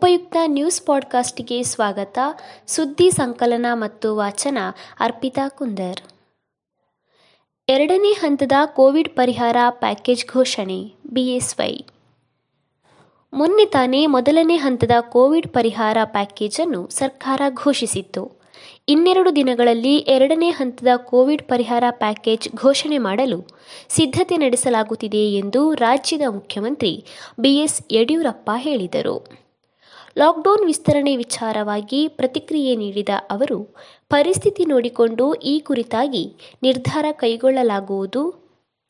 ಉಪಯುಕ್ತ ನ್ಯೂಸ್ ಪಾಡ್ಕಾಸ್ಟ್ಗೆ ಸ್ವಾಗತ. ಸುದ್ದಿ ಸಂಕಲನ ಮತ್ತು ವಾಚನ, ಅರ್ಪಿತಾ ಕುಂದರ್. ಎರಡನೇ ಹಂತದ ಕೋವಿಡ್ ಪರಿಹಾರ ಪ್ಯಾಕೇಜ್ ಘೋಷಣೆ, ಬಿಎಸ್ವೈ. ಮೊನ್ನೆ ತಾನೇ ಮೊದಲನೇ ಹಂತದ ಕೋವಿಡ್ ಪರಿಹಾರ ಪ್ಯಾಕೇಜ್ ಅನ್ನು ಸರ್ಕಾರ ಘೋಷಿಸಿತ್ತು. ಇನ್ನೆರಡು ದಿನಗಳಲ್ಲಿ ಎರಡನೇ ಹಂತದ ಕೋವಿಡ್ ಪರಿಹಾರ ಪ್ಯಾಕೇಜ್ ಘೋಷಣೆ ಮಾಡಲು ಸಿದ್ಧತೆ ನಡೆಸಲಾಗುತ್ತಿದೆ ಎಂದು ರಾಜ್ಯದ ಮುಖ್ಯಮಂತ್ರಿ ಬಿಎಸ್ ಯಡಿಯೂರಪ್ಪ ಹೇಳಿದರು. ಲಾಕ್ಡೌನ್ ವಿಸ್ತರಣೆ ವಿಚಾರವಾಗಿ ಪ್ರತಿಕ್ರಿಯೆ ನೀಡಿದ ಅವರು, ಪರಿಸ್ಥಿತಿ ನೋಡಿಕೊಂಡು ಈ ಕುರಿತಾಗಿ ನಿರ್ಧಾರ ಕೈಗೊಳ್ಳಲಾಗುವುದು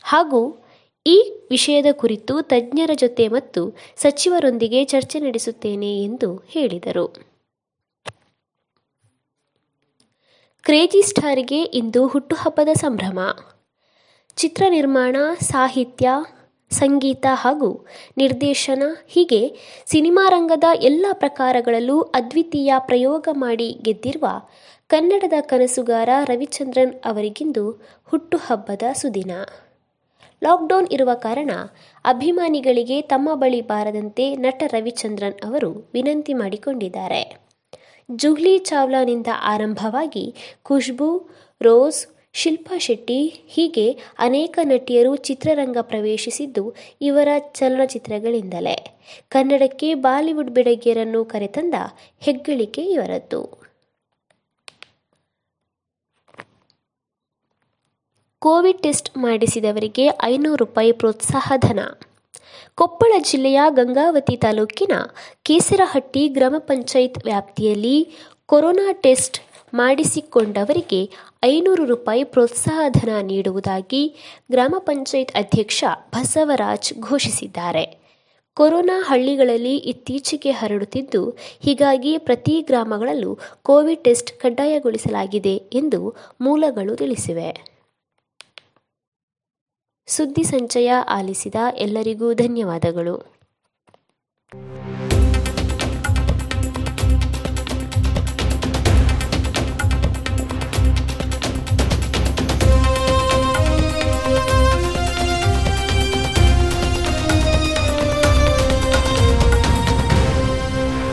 ಹಾಗೂ ಈ ವಿಷಯದ ಕುರಿತು ತಜ್ಞರ ಜೊತೆ ಮತ್ತು ಸಚಿವರೊಂದಿಗೆ ಚರ್ಚೆ ನಡೆಸುತ್ತೇನೆ ಎಂದು ಹೇಳಿದರು. ಕ್ರೇಜಿ ಸ್ಟಾರ್ಗೆ ಇಂದು ಹುಟ್ಟುಹಬ್ಬದ ಸಂಭ್ರಮ. ಚಿತ್ರ ನಿರ್ಮಾಣ, ಸಾಹಿತ್ಯ ಸಂಗೀತ ಹಾಗೂ ನಿರ್ದೇಶನ ಹೀಗೆ ಸಿನಿಮಾ ರಂಗದ ಎಲ್ಲ ಪ್ರಕಾರಗಳಲ್ಲೂ ಅದ್ವಿತೀಯ ಪ್ರಯೋಗ ಮಾಡಿ ಗೆದ್ದಿರುವ ಕನ್ನಡದ ಕನಸುಗಾರ ರವಿಚಂದ್ರನ್ ಅವರಿಗಿಂದು ಹುಟ್ಟುಹಬ್ಬದ ಸುದಿನ. ಲಾಕ್ಡೌನ್ ಇರುವ ಕಾರಣ ಅಭಿಮಾನಿಗಳಿಗೆ ತಮ್ಮ ಬಳಿ ಬಾರದಂತೆ ನಟ ರವಿಚಂದ್ರನ್ ಅವರು ವಿನಂತಿ ಮಾಡಿಕೊಂಡಿದ್ದಾರೆ. ಜುಹ್ಲಿ ಚಾವ್ಲಾನಿಂದ ಆರಂಭವಾಗಿ ಖುಷ್ಬು, ರೋಸ್ ಶಿಲ್ಪಾ ಶೆಟ್ಟಿ ಹೀಗೆ ಅನೇಕ ನಟಿಯರು ಚಿತ್ರರಂಗ ಪ್ರವೇಶಿಸಿದ್ದು ಇವರ ಚಲನಚಿತ್ರಗಳಿಂದಲೇ. ಕನ್ನಡಕ್ಕೆ ಬಾಲಿವುಡ್ ಬೆಡಗಿಯರನ್ನು ಕರೆತಂದ ಹೆಗ್ಗಳಿಕೆ ಇವರದ್ದು. ಕೋವಿಡ್ ಟೆಸ್ಟ್ ಮಾಡಿಸಿದವರಿಗೆ ಐನೂರು ರೂಪಾಯಿ ಪ್ರೋತ್ಸಾಹ ಧನ. ಕೊಪ್ಪಳ ಜಿಲ್ಲೆಯ ಗಂಗಾವತಿ ತಾಲೂಕಿನ ಕೇಸರಹಟ್ಟಿ ಗ್ರಾಮ ಪಂಚಾಯತ್ ವ್ಯಾಪ್ತಿಯಲ್ಲಿ ಕೊರೋನಾ ಟೆಸ್ಟ್ ಮಾಡಿಸಿಕೊಂಡವರಿಗೆ ಐನೂರು ರೂಪಾಯಿ ಪ್ರೋತ್ಸಾಹಧನ ನೀಡುವುದಾಗಿ ಗ್ರಾಮ ಪಂಚಾಯತ್ ಅಧ್ಯಕ್ಷ ಬಸವರಾಜ್ ಘೋಷಿಸಿದ್ದಾರೆ. ಕೊರೋನಾ ಹಳ್ಳಿಗಳಲ್ಲಿ ಇತ್ತೀಚೆಗೆ ಹರಡುತ್ತಿದ್ದು, ಹೀಗಾಗಿ ಪ್ರತಿ ಗ್ರಾಮಗಳಲ್ಲೂ ಕೋವಿಡ್ ಟೆಸ್ಟ್ ಕಡ್ಡಾಯಗೊಳಿಸಲಾಗಿದೆ ಎಂದು ಮೂಲಗಳು ತಿಳಿಸಿವೆ. ಸುದ್ದಿ ಸಂಚಯ ಆಲಿಸಿದ ಎಲ್ಲರಿಗೂ ಧನ್ಯವಾದಗಳು.